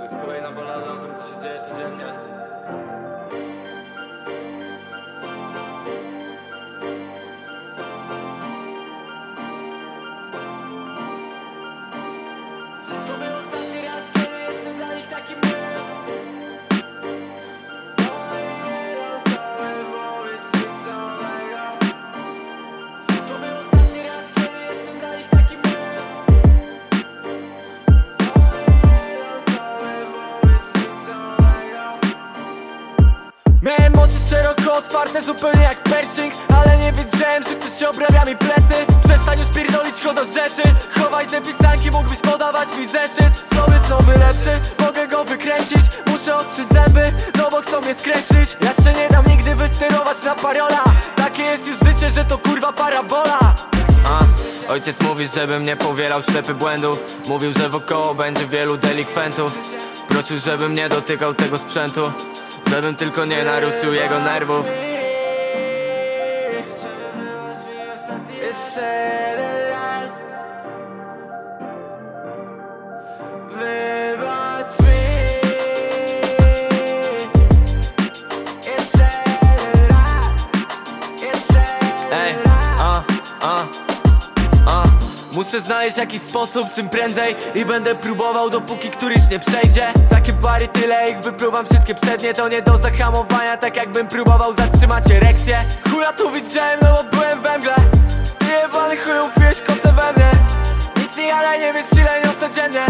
To jest kolejna balada o tym, co się dzieje codziennie. Szeroko otwarte, zupełnie jak Pershing Ale nie wiedziałem, że ktoś obrabia mi plecy. Przestań już pierdolić go do rzeczy. Chowaj te pisanki, mógłbyś podawać mi zeszyt. Flow jest nowy, lepszy, mogę go wykręcić. Muszę ostrzyć zęby, no bo chcą mnie skreślić. Ja się nie dam nigdy wysterować na parola. Takie jest już życie, że to kurwa parabola. A, ojciec mówi, żebym nie powielał ślepy błędów. Mówił, że wokoło będzie wielu delikwentów. Prosił, żebym nie dotykał tego sprzętu Żebym tylko nie naruszył jego nerwów. Jeden raz Muszę znaleźć jakiś sposób czym prędzej I będę próbował dopóki któryś nie przejdzie Takie bary tyle ich wypluwam wszystkie przednie To nie do zahamowania tak jakbym próbował zatrzymać erekcję Chuja tu widziałem no bo byłem we mgle Ty jebany chuju wbiłeś kosę we mnie Nic nie ale nie wiesz ile niosę dziennie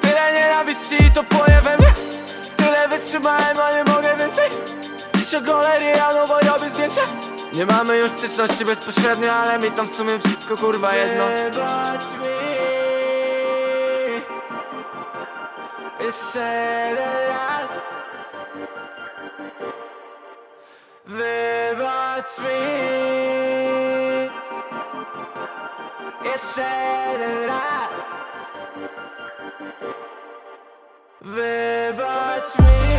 Tyle nienawiści i to płonie we mnie Tyle wytrzymałem, a nie mogę więcej Dziś o bo robię zdjęcie Nie mamy już styczności bezpośrednio, ale mi tam w sumie wszystko kurwa jedno. Wybacz mi. Jeszcze raz. Wybacz mi. Jeszcze raz. Wybacz mi